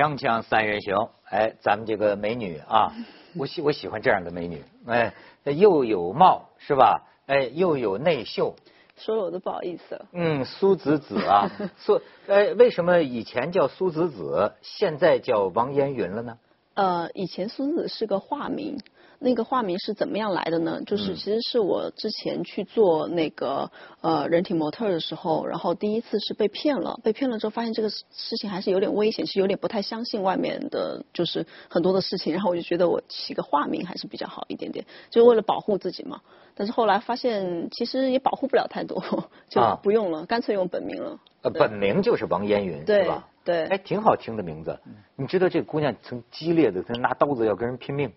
锵锵三人行，哎，咱们这个美女啊，我喜我喜欢这样的美女，哎，又有貌是吧？哎，又有内秀。说了我都不好意思了。嗯，苏子子啊，苏，哎，为什么以前叫苏子子，现在叫王烟云了呢？呃，以前苏子是个化名。那个化名是怎么样来的呢？就是其实是我之前去做那个呃人体模特的时候，然后第一次是被骗了，被骗了之后发现这个事情还是有点危险，是有点不太相信外面的，就是很多的事情，然后我就觉得我起个化名还是比较好一点点，就为了保护自己嘛。但是后来发现其实也保护不了太多，就不用了，干脆用本名了。呃，本名就是王烟云，是吧？对，哎，挺好听的名字。你知道这姑娘曾激烈的，她拿刀子要跟人拼命。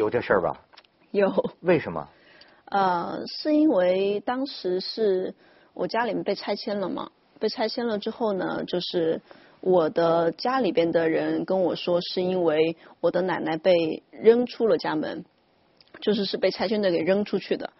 有这事儿吧？有。为什么？呃，是因为当时是我家里面被拆迁了嘛？被拆迁了之后呢，就是我的家里边的人跟我说，是因为我的奶奶被扔出了家门，就是是被拆迁队给扔出去的。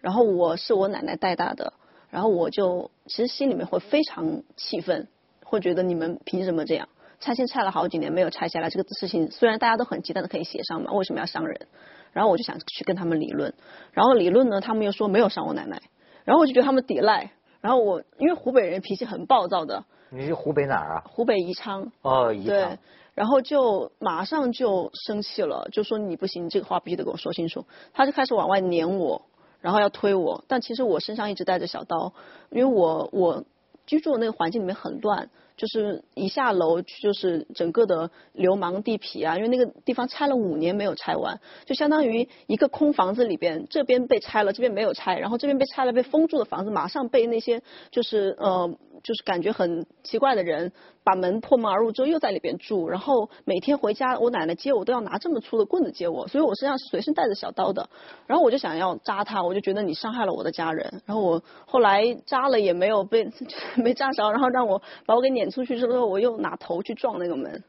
然后我是我奶奶带大的，然后我就其实心里面会非常气愤，会觉得你们凭什么这样？拆迁拆了好几年没有拆下来，这个事情虽然大家都很急，但是可以协商嘛？为什么要伤人？然后我就想去跟他们理论，然后理论呢，他们又说没有伤我奶奶，然后我就觉得他们抵赖，然后我因为湖北人脾气很暴躁的，你是湖北哪儿啊？湖北宜昌。哦，宜昌。对，然后就马上就生气了，就说你不行，你这个话必须得给我说清楚。他就开始往外撵我，然后要推我，但其实我身上一直带着小刀，因为我我居住的那个环境里面很乱。就是一下楼就是整个的流氓地痞啊，因为那个地方拆了五年没有拆完，就相当于一个空房子里边，这边被拆了，这边没有拆，然后这边被拆了被封住的房子，马上被那些就是呃就是感觉很奇怪的人把门破门而入之后又在里边住，然后每天回家我奶奶接我都要拿这么粗的棍子接我，所以我身上是随身带着小刀的，然后我就想要扎他，我就觉得你伤害了我的家人，然后我后来扎了也没有被 没扎着，然后让我把我给撵。出去之后，我又拿头去撞那个门，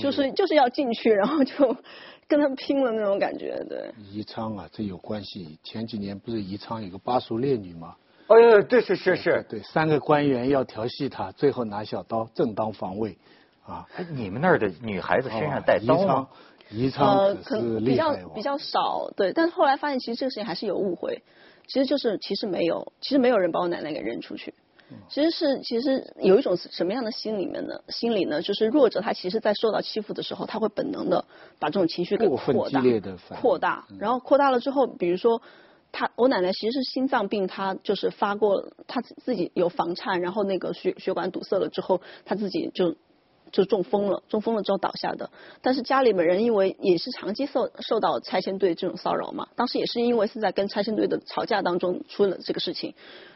就是就是要进去，然后就 跟他们拼了那种感觉，对。宜昌啊，这有关系。前几年不是宜昌有个巴蜀烈女吗？哎呦，对是是是，对，三个官员要调戏她，最后拿小刀正当防卫，啊。哎，你们那儿的女孩子身上带刀吗？宜昌可是比较比较少，对。但是后来发现，其实这个事情还是有误会，其实就是其实没有，其实没有人把我奶奶给扔出去。其实是，其实有一种什么样的心里面呢？心理呢，就是弱者他其实，在受到欺负的时候，他会本能的把这种情绪给扩大，扩大，然后扩大了之后，比如说他，我奶奶其实是心脏病，她就是发过，她自己有房颤，然后那个血血管堵塞了之后，她自己就就中风了，中风了之后倒下的。但是家里面人因为也是长期受受到拆迁队这种骚扰嘛，当时也是因为是在跟拆迁队的吵架当中出了这个事情，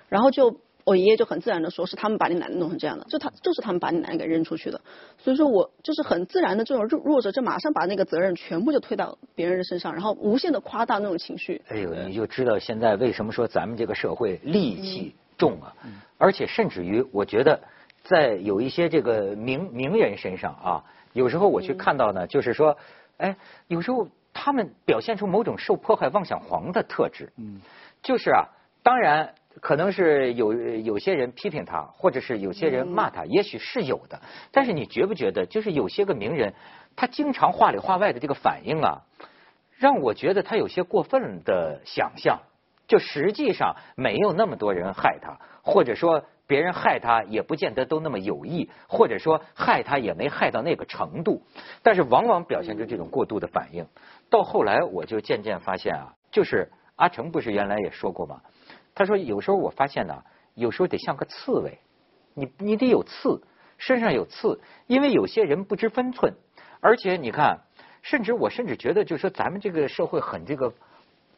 然后就。我爷爷就很自然的说，是他们把你奶奶弄成这样的，就他就是他们把你奶奶给扔出去的，所以说我就是很自然的这种弱弱者，就马上把那个责任全部就推到别人的身上，然后无限的夸大那种情绪。哎呦，你就知道现在为什么说咱们这个社会戾气重啊，而且甚至于我觉得在有一些这个名名人身上啊，有时候我去看到呢，就是说，哎，有时候他们表现出某种受迫害妄想狂的特质，嗯，就是啊，当然。可能是有有些人批评他，或者是有些人骂他，也许是有的。但是你觉不觉得，就是有些个名人，他经常话里话外的这个反应啊，让我觉得他有些过分的想象。就实际上没有那么多人害他，或者说别人害他也不见得都那么有意，或者说害他也没害到那个程度。但是往往表现出这种过度的反应。到后来我就渐渐发现啊，就是阿成不是原来也说过吗？他说：“有时候我发现呢，有时候得像个刺猬，你你得有刺，身上有刺，因为有些人不知分寸，而且你看，甚至我甚至觉得，就是说咱们这个社会很这个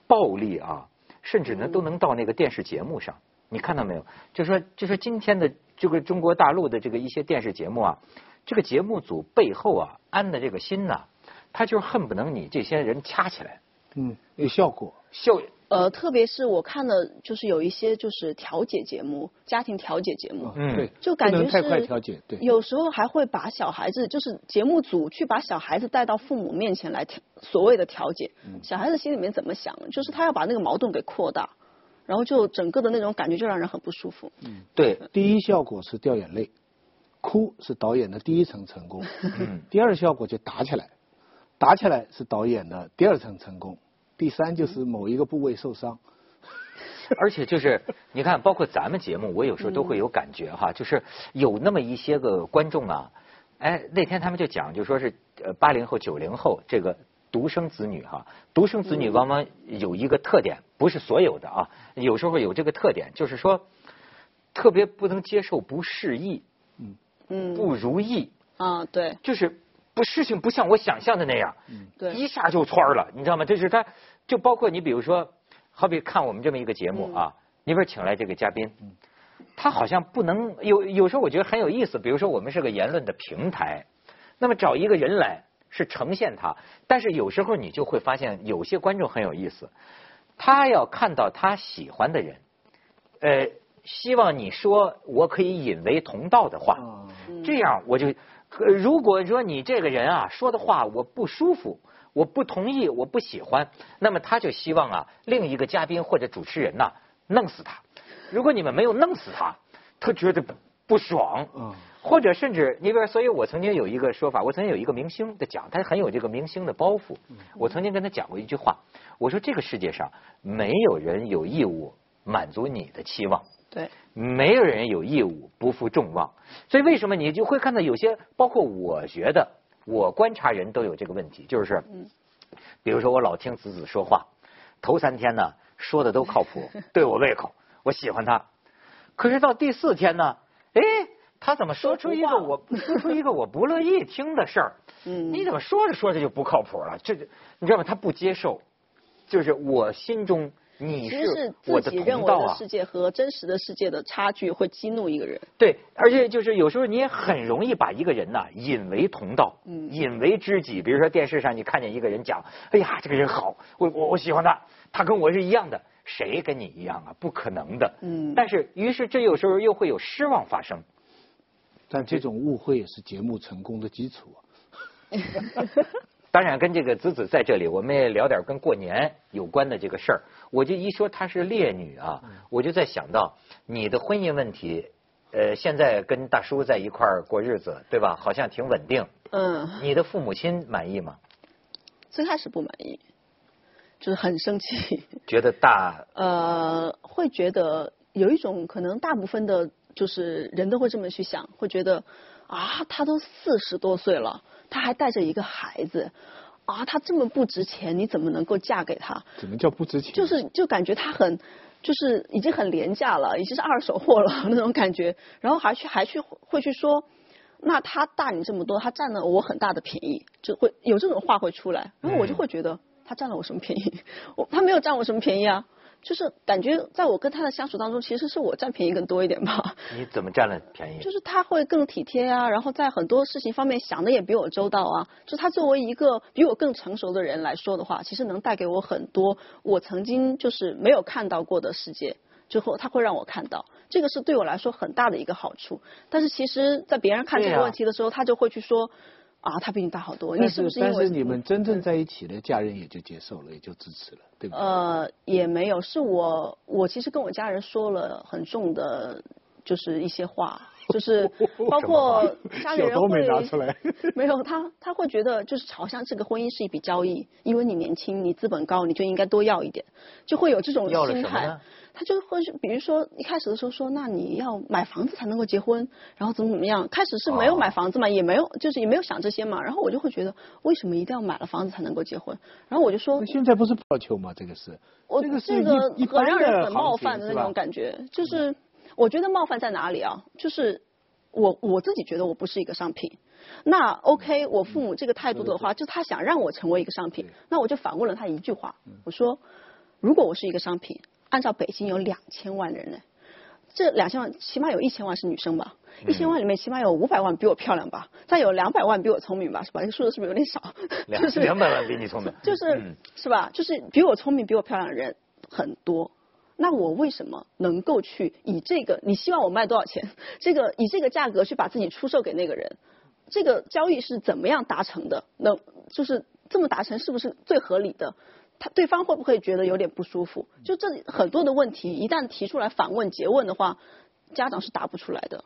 暴力啊，甚至呢都能到那个电视节目上，你看到没有？就说就说今天的这个中国大陆的这个一些电视节目啊，这个节目组背后啊安的这个心呐，他就恨不能你这些人掐起来，嗯，有效果，效。”呃，特别是我看了，就是有一些就是调解节目，家庭调解节目，嗯，对，就感觉太快调解，对，有时候还会把小孩子，就是节目组去把小孩子带到父母面前来调所谓的调解，小孩子心里面怎么想，就是他要把那个矛盾给扩大，然后就整个的那种感觉就让人很不舒服。嗯，对，第一效果是掉眼泪，哭是导演的第一层成功，第二效果就打起来，打起来是导演的第二层成功，第三就是某一个部位受伤。而且就是你看，包括咱们节目，我有时候都会有感觉哈，就是有那么一些个观众啊，哎，那天他们就讲，就说是呃八零后、九零后这个独生子女哈，独生子女往往有一个特点，不是所有的啊，有时候有这个特点，就是说特别不能接受不适意，嗯。嗯，不如意。啊，对，就是不事情不像我想象的那样，嗯，对，一下就窜了，你知道吗？就是他，就包括你比如说。好比看我们这么一个节目啊，你比如请来这个嘉宾，他好像不能有有时候我觉得很有意思。比如说我们是个言论的平台，那么找一个人来是呈现他，但是有时候你就会发现有些观众很有意思，他要看到他喜欢的人，呃，希望你说我可以引为同道的话，这样我就如果说你这个人啊说的话我不舒服。我不同意，我不喜欢，那么他就希望啊，另一个嘉宾或者主持人呐，弄死他。如果你们没有弄死他，他觉得不爽。嗯。或者甚至，你比如，所以我曾经有一个说法，我曾经有一个明星的讲，他很有这个明星的包袱。我曾经跟他讲过一句话，我说这个世界上没有人有义务满足你的期望。对。没有人有义务不负众望。所以为什么你就会看到有些，包括我觉得。我观察人都有这个问题，就是，比如说我老听子子说话，头三天呢说的都靠谱，对我胃口，我喜欢他。可是到第四天呢，哎，他怎么说出一个我说出一个我不乐意听的事儿？你怎么说着说着就不靠谱了？这你知道吗？他不接受，就是我心中。你是自己认为的世界和真实的世界的差距会激怒一个人。对，而且就是有时候你也很容易把一个人呐引为同道，引为知己。比如说电视上你看见一个人讲，哎呀，这个人好，我我我喜欢他，他跟我是一样的，谁跟你一样啊？不可能的。嗯。但是，于是这有时候又会有失望发生。但这种误会也是节目成功的基础。当然，跟这个子子在这里，我们也聊点跟过年有关的这个事儿。我就一说她是烈女啊，我就在想到你的婚姻问题，呃，现在跟大叔在一块儿过日子，对吧？好像挺稳定。嗯。你的父母亲满意吗？最开始不满意，就是很生气。觉得大。呃，会觉得有一种可能，大部分的就是人都会这么去想，会觉得啊，他都四十多岁了。他还带着一个孩子，啊，他这么不值钱，你怎么能够嫁给他？怎么叫不值钱？就是就感觉他很，就是已经很廉价了，已经是二手货了 那种感觉。然后还去还去会去说，那他大你这么多，他占了我很大的便宜，就会有这种话会出来。然后我就会觉得他占了我什么便宜？我他没有占我什么便宜啊。就是感觉在我跟他的相处当中，其实是我占便宜更多一点吧。你怎么占了便宜？就是他会更体贴啊，然后在很多事情方面想的也比我周到啊。就他作为一个比我更成熟的人来说的话，其实能带给我很多我曾经就是没有看到过的世界。之后他会让我看到，这个是对我来说很大的一个好处。但是其实，在别人看这个问题的时候，他就会去说。啊，他比你大好多，你是不是因为？但是你们真正在一起了，家人也就接受了，也就支持了，对吧？呃，也没有，是我，我其实跟我家人说了很重的，就是一些话，就是 包括家里人会没拿出来，没有他，他会觉得就是好像这个婚姻是一笔交易，因为你年轻，你资本高，你就应该多要一点，就会有这种心态。他就会，比如说一开始的时候说，那你要买房子才能够结婚，然后怎么怎么样？开始是没有买房子嘛，也没有，就是也没有想这些嘛。然后我就会觉得，为什么一定要买了房子才能够结婚？然后我就说，现在不是要求吗？这个是，我这个很让人很冒犯的那种感觉。就是我觉得冒犯在哪里啊？就是我我自己觉得我不是一个商品。那 OK，我父母这个态度的话，就他想让我成为一个商品。那我就反问了他一句话，我说，如果我是一个商品。按照北京有两千万人呢，这两千万起码有一千万是女生吧？一千万里面起码有五百万比我漂亮吧？再有两百万比我聪明吧？是吧？这个数字是不是有点少？就是两百万比你聪明，就是是吧？就是比我聪明、比我漂亮的人很多。那我为什么能够去以这个？你希望我卖多少钱？这个以这个价格去把自己出售给那个人？这个交易是怎么样达成的？那就是这么达成是不是最合理的？他对方会不会觉得有点不舒服？就这很多的问题，一旦提出来反问、诘问的话，家长是答不出来的。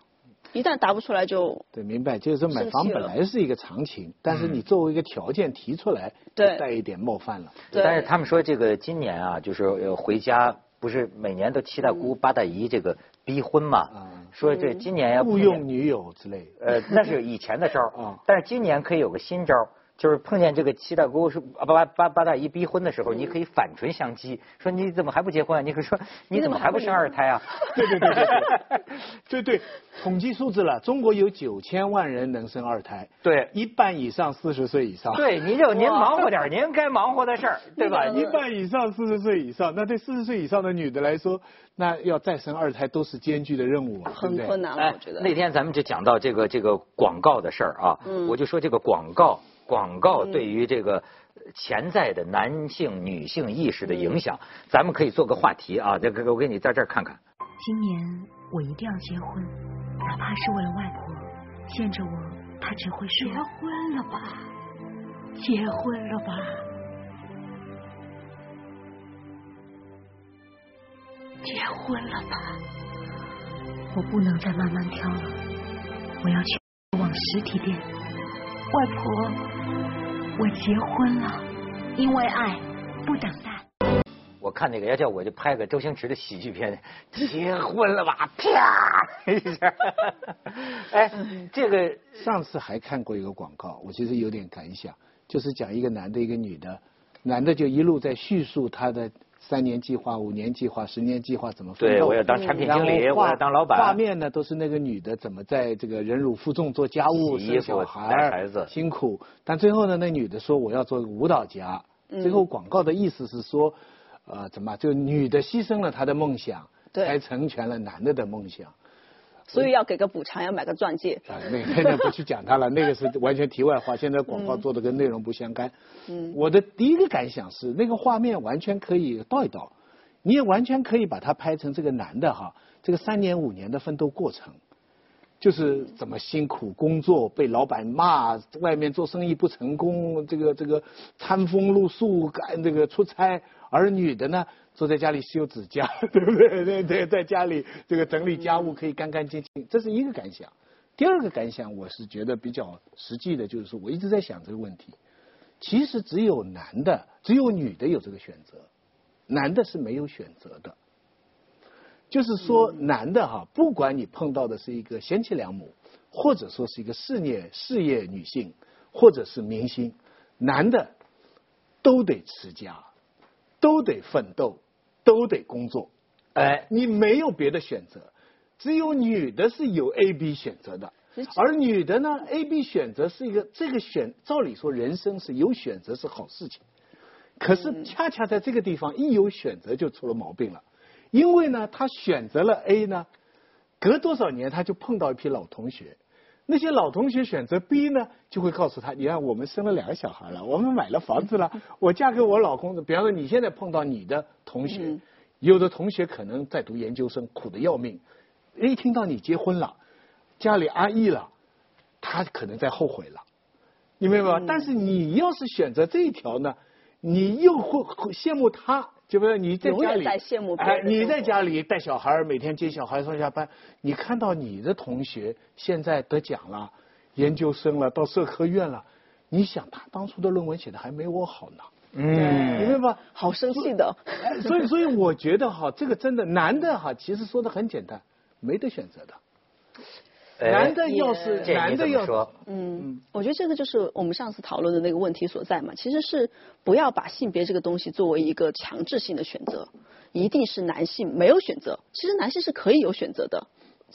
一旦答不出来就对，明白，就是说买房本来是一个常情，但是你作为一个条件提出来，对就带一点冒犯了。对但是他们说这个今年啊，就是呃回家不是每年都七大姑八大姨这个逼婚嘛？嗯说这今年要雇佣女友之类的。呃，那是以前的招儿啊但是今年可以有个新招儿就是碰见这个七大姑是啊八八八八大姨逼婚的时候，你可以反唇相讥，说你怎么还不结婚啊？你可以说你怎么还不生二胎啊？对对对对对，对对，统计数字了，中国有九千万人能生二胎，对一半以上四十岁以上。对，您就您忙活点儿您该忙活的事儿，对吧？一半以上四十岁以上，那对四十岁以上的女的来说，那要再生二胎都是艰巨的任务啊，很困难我觉得。那天咱们就讲到这个这个广告的事儿啊，嗯我就说这个广告广告对于这个潜在的男性女性意识的影响，咱们可以做个话题啊。这个我给你在这儿看看。今年我一定要结婚，哪怕是为了外婆，见着我，她只会说：“结婚了吧，结婚了吧。”结婚了吧，我不能再慢慢挑了，我要去往实体店。外婆，我结婚了，因为爱不等待。我看那个要叫我就拍个周星驰的喜剧片，结婚了吧？啪一下，哎，这个上次还看过一个广告，我其实有点感想，就是讲一个男的，一个女的，男的就一路在叙述他的三年计划、五年计划、十年计划怎么奋斗对我要当产品经理，我要当老板。画面呢都是那个女的怎么在这个忍辱负重做家务、洗衣服生小孩、带孩子辛苦。但最后呢，那女的说我要做个舞蹈家。嗯最后广告的意思是说，呃，怎么就女的牺牲了她的梦想，才成全了男的的梦想。所以要给个补偿，要买个钻戒。啊，那个那个不去讲它了，那个是完全题外话。现在广告做的跟内容不相干。嗯我的第一个感想是，那个画面完全可以倒一倒，你也完全可以把它拍成这个男的哈，这个三年五年的奋斗过程，就是怎么辛苦工作，被老板骂，外面做生意不成功，这个这个餐风露宿，干这个出差，而女的呢，坐在家里修指甲，对不对？对对，在家里这个整理家务可以干干净净，这是一个感想。第二个感想，我是觉得比较实际的，就是说我一直在想这个问题。其实只有男的，只有女的有这个选择，男的是没有选择的。就是说，男的哈，不管你碰到的是一个贤妻良母，或者说是一个事业事业女性，或者是明星，男的都得持家，都得奋斗，都得工作。哎，你没有别的选择，只有女的是有 A、B 选择的，而女的呢，A、B 选择是一个这个选，照理说人生是有选择是好事情，可是恰恰在这个地方一有选择就出了毛病了，因为呢，他选择了 A 呢，隔多少年他就碰到一批老同学。那些老同学选择 B 呢，就会告诉他：，你看，我们生了两个小孩了，我们买了房子了，我嫁给我老公。比方说，你现在碰到你的同学，嗯有的同学可能在读研究生，苦的要命，一听到你结婚了，家里安逸了，他可能在后悔了，你明白吗？但是你要是选择这一条呢，你又会会羡慕他，对不对？你在家里永远在羡慕别哎你在家里带小孩，每天接小孩上下班，你看到你的同学现在得奖了，研究生了，到社科院了，你想他当初的论文写的还没我好呢，嗯，明白吧？好生气的。哎所以，所以我觉得哈，这个真的男的哈，其实说的很简单，没得选择的。哎男的又是男的又说？嗯，我觉得这个就是我们上次讨论的那个问题所在嘛，其实是不要把性别这个东西作为一个强制性的选择，一定是男性没有选择。其实男性是可以有选择的，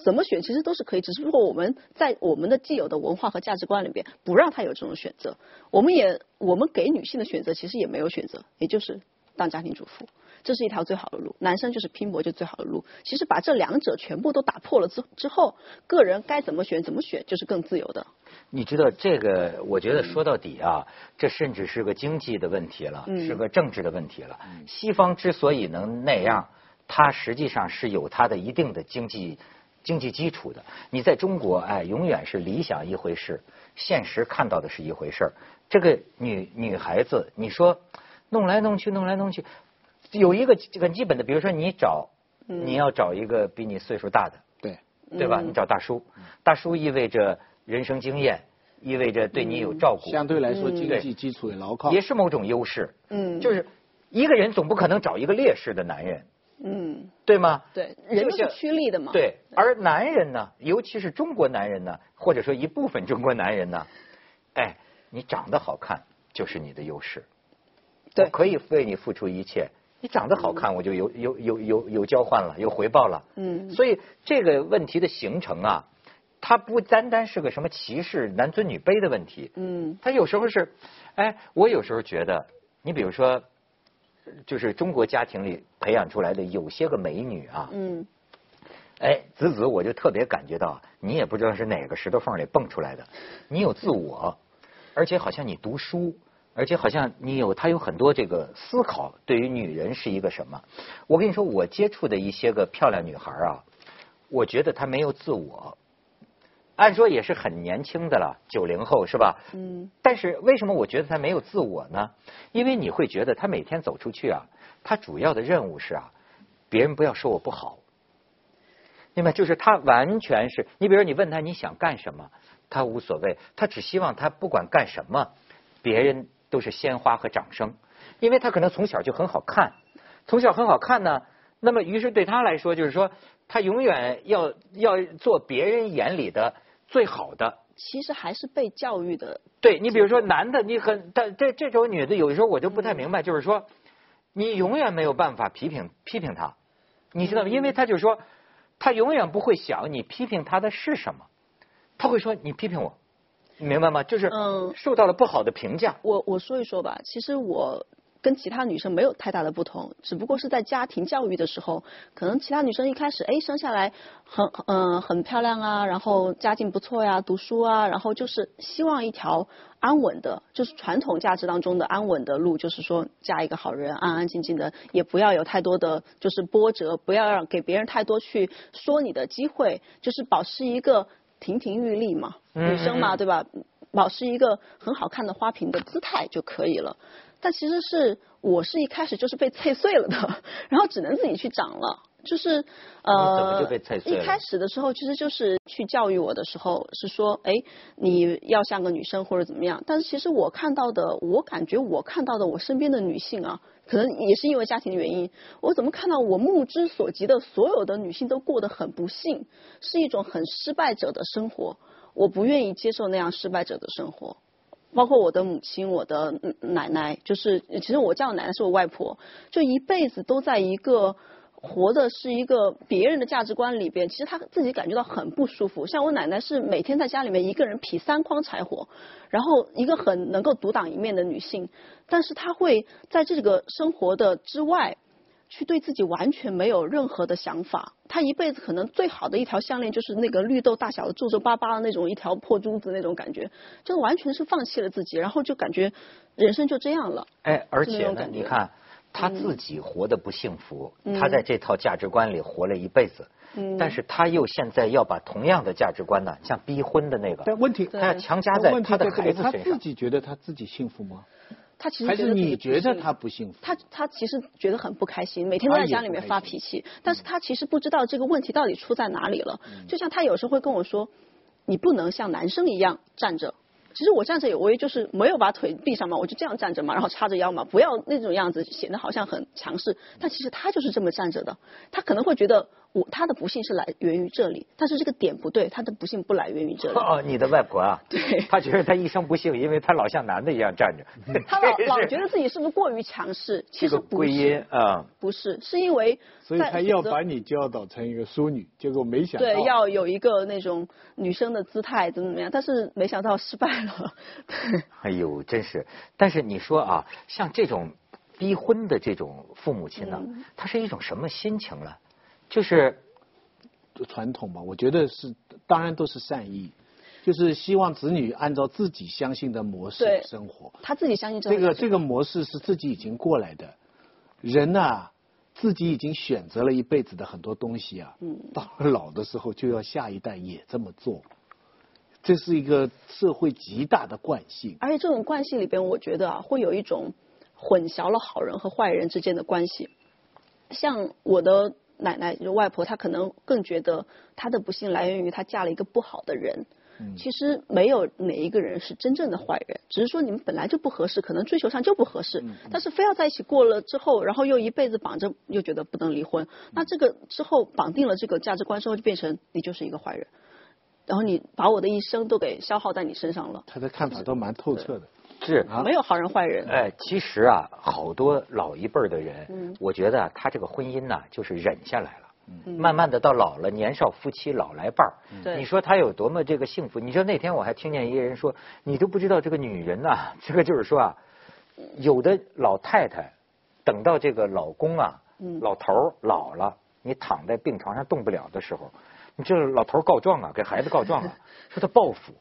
怎么选其实都是可以，只是如果我们在我们的既有的文化和价值观里边不让他有这种选择，我们也我们给女性的选择其实也没有选择，也就是当家庭主妇。这是一条最好的路，男生就是拼搏，就最好的路。其实把这两者全部都打破了之之后，个人该怎么选怎么选，就是更自由的。你知道这个？我觉得说到底啊，这甚至是个经济的问题了，嗯是个政治的问题了。西方之所以能那样，它实际上是有它的一定的经济经济基础的。你在中国，哎，永远是理想一回事，现实看到的是一回事儿。这个女女孩子，你说弄来弄去，弄来弄去，有一个很基本的，比如说你找，嗯你要找一个比你岁数大的。对，对吧？嗯你找大叔，大叔意味着人生经验，意味着对你有照顾，相对来说嗯经济基础也牢靠。也是某种优势。嗯，就是一个人总不可能找一个劣势的男人，嗯，对吗？对，人都是趋利的嘛。对，而男人呢，尤其是中国男人呢，或者说一部分中国男人呢，哎，你长得好看就是你的优势，对我可以为你付出一切。你长得好看，我就有有有有有交换了，有回报了。嗯所以这个问题的形成啊，它不单单是个什么歧视男尊女卑的问题，嗯它有时候是，哎，我有时候觉得，你比如说，就是中国家庭里培养出来的有些个美女啊，嗯哎，子子，我就特别感觉到，你也不知道是哪个石头缝里蹦出来的，你有自我，而且好像你读书，而且好像你有，他有很多这个思考，对于女人是一个什么？我跟你说，我接触的一些个漂亮女孩啊，我觉得她没有自我，按说也是很年轻的了，九零后是吧？嗯但是为什么我觉得她没有自我呢？因为你会觉得她每天走出去啊，她主要的任务是啊，别人不要说我不好。那么？就是她完全是你，比如你问她你想干什么，她无所谓，她只希望她不管干什么，别人都是鲜花和掌声，因为他可能从小就很好看，从小很好看呢，那么于是对他来说就是说，他永远要要做别人眼里的最好的。其实还是被教育的。对你比如说男的，你很但这这种女的，有的时候我就不太明白，就是说，你永远没有办法批评批评她，你知道吗？因为他就是说，他永远不会想你批评他的是什么，他会说你批评我，你明白吗？就是嗯受到了不好的评价。我我说一说吧，其实我跟其他女生没有太大的不同，只不过是在家庭教育的时候，可能其他女生一开始哎生下来很嗯、呃很漂亮啊，然后家境不错呀，读书啊，然后就是希望一条安稳的，就是传统价值当中的安稳的路，就是说嫁一个好人，安安静静的，也不要有太多的就是波折，不要让给别人太多去说你的机会，就是保持一个亭亭玉立嘛，嗯女生嘛，对吧？保持一个很好看的花瓶的姿态就可以了。但其实是我是一开始就是被碎碎了的，然后只能自己去长了。就是呃一开始的时候其实就是去教育我的时候是说，哎，你要像个女生或者怎么样。但是其实我看到的，我感觉我看到的我身边的女性啊，可能也是因为家庭的原因，我怎么看到我目之所及的所有的女性都过得很不幸，是一种很失败者的生活。我不愿意接受那样失败者的生活。包括我的母亲、我的奶奶，就是其实我叫奶奶是我外婆，就一辈子都在一个活的是一个别人的价值观里边，其实他自己感觉到很不舒服。像我奶奶是每天在家里面一个人劈三筐柴火，然后一个很能够独当一面的女性，但是她会在这个生活的之外。去对自己完全没有任何的想法，她一辈子可能最好的一条项链就是那个绿豆大小的皱皱巴巴的那种一条破珠子那种感觉，就完全是放弃了自己，然后就感觉人生就这样了。哎，而且你看他自己活得不幸福，嗯他在这套价值观里活了一辈子，嗯但是他又现在要把同样的价值观呢，像逼婚的那个，但问题他要强加在他的孩子身上。他自己觉得他自己幸福吗？他其实还是你觉得他不幸福？他他其实觉得很不开心，每天都在家里面发脾气，但是他其实不知道这个问题到底出在哪里了。就像他有时候会跟我说，你不能像男生一样站着。其实我站着也，我也就是没有把腿闭上嘛，我就这样站着嘛，然后叉着腰嘛，不要那种样子显得好像很强势。但其实他就是这么站着的，他可能会觉得我他的不幸是来源于这里，但是这个点不对，他的不幸不来源于这里。哦，你的外婆啊，对他觉得他一生不幸，因为他老像男的一样站着。他老 老觉得自己是不是过于强势？其实不是。因啊，不是，是因为所以他要把你教导成一个淑女，结果没想到对，要有一个那种女生的姿态，怎么怎么样，但是没想到失败了。对，哎呦，真是！但是你说啊，像这种逼婚的这种父母亲呢，嗯他是一种什么心情呢？就是传统吧，我觉得是，当然都是善意，就是希望子女按照自己相信的模式生活。他自己相信这个个这个模式是自己已经过来的，人呐、自己已经选择了一辈子的很多东西啊，嗯到了老的时候就要下一代也这么做，这是一个社会极大的惯性。而且这种惯性里边，我觉得啊，会有一种混淆了好人和坏人之间的关系。像我的奶奶就外婆，她可能更觉得她的不幸来源于她嫁了一个不好的人。其实没有哪一个人是真正的坏人，只是说你们本来就不合适，可能追求上就不合适。但是非要在一起过了之后，然后又一辈子绑着，又觉得不能离婚。那这个之后绑定了这个价值观之后，就变成你就是一个坏人，然后你把我的一生都给消耗在你身上了。他的看法都蛮透彻的。是没有好人坏人。哎，其实啊，好多老一辈儿的人，我觉得他这个婚姻呢，就是忍下来了。慢慢的到老了，年少夫妻老来伴儿。你说他有多么这个幸福？你说那天我还听见一个人说，你都不知道这个女人呐，这个就是说啊，有的老太太等到这个老公啊，老头儿老了，你躺在病床上动不了的时候，你这老头儿告状啊，给孩子告状啊，说他报复，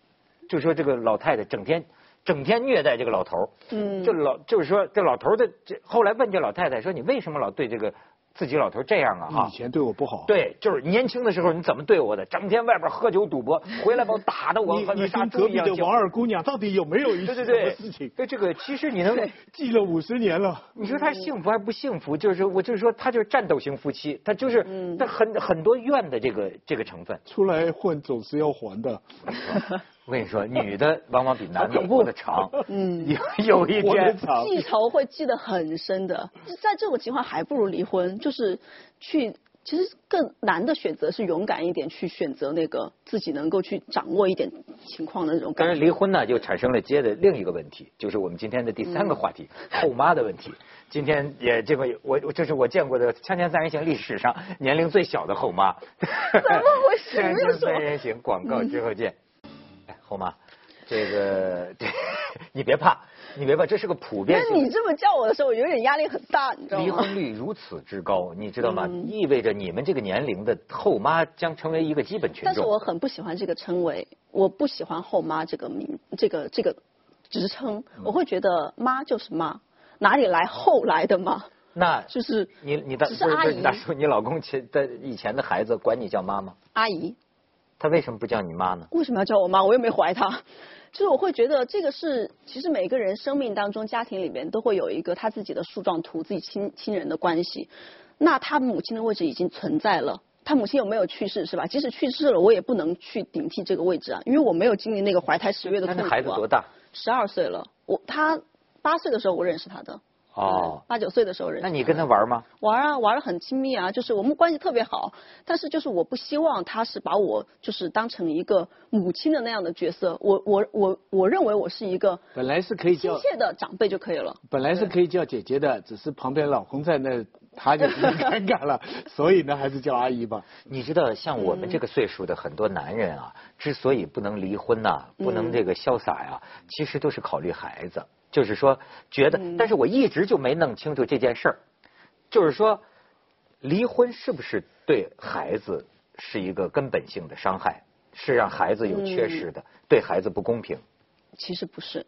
就说这个老太太整天整天虐待这个老头儿。嗯，这老就是说这老头儿的这后来问这老太太说，你为什么老对这个？自己老头这样啊哈，以前对我不好。对，就是年轻的时候你怎么对我的？整天外边喝酒赌博，回来把我打的我和你跟隔壁的王二姑娘到底有没有一对对对事情？对这个其实你能记了五十年了。你说他幸福还不幸福？就是我就是说他就是战斗型夫妻，他就是他很很多怨的这个这个成分。出来混总是要还的。我跟你说，女的往往比男的活得长。嗯，有有一天记仇会记得很深的，在这种情况还不如离婚，就是去。其实更难的选择是勇敢一点，去选择那个自己能够去掌握一点情况的那种。但是离婚呢，就产生了接的另一个问题，就是我们今天的第三个话题——后妈的问题。今天也这个我，这是我见过的《锵锵三人行》历史上年龄最小的后妈。怎么回事？锵锵三人行广告之后见。哎，后妈，这个你别怕。你别怕，这是个普遍。那你这么叫我的时候，我有点压力很大，你知道吗？离婚率如此之高，你知道吗？意味着你们这个年龄的后妈将成为一个基本群众。但是我很不喜欢这个称谓，我不喜欢后妈这个名，这个这个职称。我会觉得妈就是妈，哪里来后来的妈？那就是你你的不是阿姨你大叔，你老公前的以前的孩子管你叫妈吗？阿姨。他为什么不叫你妈呢？为什么要叫我妈？我又没怀他。就是我会觉得这个是，其实每个人生命当中、家庭里面都会有一个他自己的树状图，自己亲亲人的关系。那他母亲的位置已经存在了，他母亲有没有去世是吧？即使去世了，我也不能去顶替这个位置啊，因为我没有经历那个怀胎十月的痛苦。他孩子多大？十二岁了，我他八岁的时候我认识他的。哦，八九岁的时候认识。那你跟他玩吗？玩啊，玩的很亲密啊，就是我们关系特别好。但是就是我不希望他是把我就是当成一个母亲的那样的角色。我我我我认为我是一个本来是可以叫亲切的长辈就可以了。本来是可以叫姐姐的，只是旁边老公在那，他就尴尬了。所以呢，还是叫阿姨吧。你知道，像我们这个岁数的很多男人啊，之所以不能离婚呐，不能这个潇洒呀，其实都是考虑孩子。就是说，觉得，但是我一直就没弄清楚这件事儿。就是说，离婚是不是对孩子是一个根本性的伤害？是让孩子有缺失的，对孩子不公平？其实不是。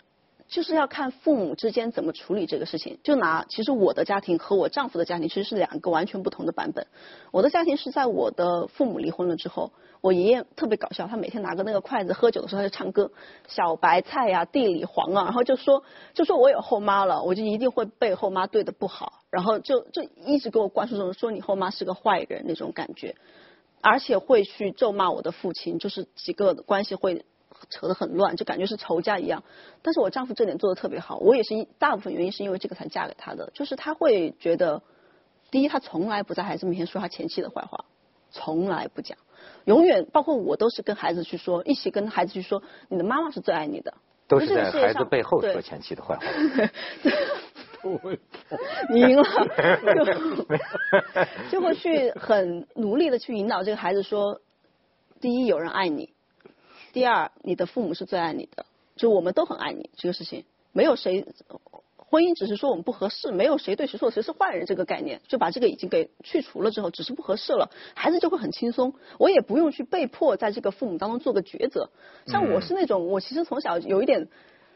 就是要看父母之间怎么处理这个事情。就拿其实我的家庭和我丈夫的家庭其实是两个完全不同的版本。我的家庭是在我的父母离婚了之后，我爷爷特别搞笑，他每天拿个那个筷子喝酒的时候他就唱歌，小白菜呀、地里黄啊，然后就说就说我有后妈了，我就一定会被后妈对的不好，然后就就一直给我灌输这种说你后妈是个坏人那种感觉，而且会去咒骂我的父亲，就是几个关系会。扯得很乱，就感觉是仇家一样。但是我丈夫这点做的特别好，我也是一大部分原因是因为这个才嫁给他的。就是他会觉得，第一，他从来不在孩子面前说他前妻的坏话，从来不讲，永远包括我都是跟孩子去说，一起跟孩子去说，你的妈妈是最爱你的。都是在孩子背后说前妻的坏话。你赢了，就会去很努力的去引导这个孩子说，第一，有人爱你。第二，你的父母是最爱你的，就我们都很爱你。这个事情没有谁，婚姻只是说我们不合适，没有谁对谁错，谁是坏人这个概念，就把这个已经给去除了之后，只是不合适了，孩子就会很轻松。我也不用去被迫在这个父母当中做个抉择。像我是那种，我其实从小有一点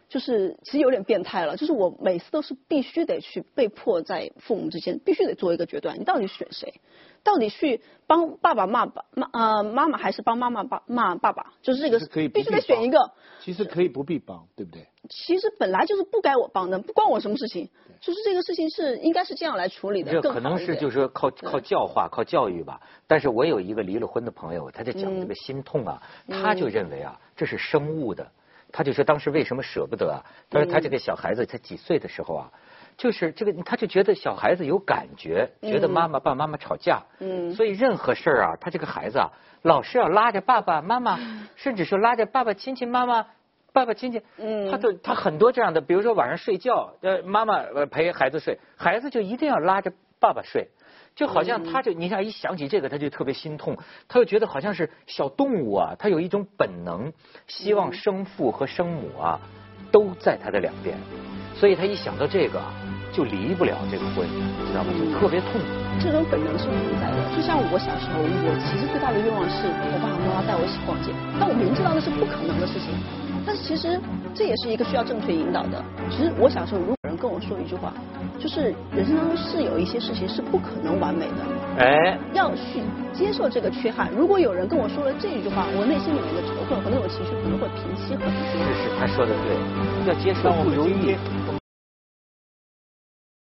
就是其实有点变态了，就是我每次都是必须得去被迫在父母之间必须得做一个决断，你到底选谁？到底去帮爸爸骂爸妈呃妈妈还是帮妈妈爸骂爸爸？就是这个是可以必须得选一个。其实可以不必帮，对不对？其实本来就是不该我帮的，不关我什么事情，就是这个事情是应该是这样来处理的，这可能是就是说靠靠教化、靠教育吧。但是我有一个离了婚的朋友，他在讲这个心痛啊，他就认为啊这是生物的，他就说当时为什么舍不得啊？他说他这个小孩子才几岁的时候啊。就是这个，他就觉得小孩子有感觉，觉得妈妈爸爸妈妈吵架，嗯所以任何事儿啊，他这个孩子啊，老是要拉着爸爸妈妈，甚至说拉着爸爸亲亲妈妈，爸爸亲戚，嗯他都他很多这样的，比如说晚上睡觉，呃，妈妈呃陪孩子睡，孩子就一定要拉着爸爸睡。就好像他就，你想一想起这个，他就特别心痛，他就觉得好像是小动物啊，他有一种本能，希望生父和生母啊都在他的两边，所以他一想到这个，就离不了这个婚，知道吗？就特别痛苦。这种本能是存在的。就像我小时候，我其实最大的愿望是我爸爸妈妈带我一起逛街，但我明知道那是不可能的事情，但是其实这也是一个需要正确引导的。其实我小时候，如果有人跟我说一句话，就是人生当中是有一些事情是不可能完美的，哎，要去接受这个缺憾。如果有人跟我说了这一句话，我内心里面的仇恨和那种情绪可能会平息很多。是是，他说的对，要接受我不如意们今天。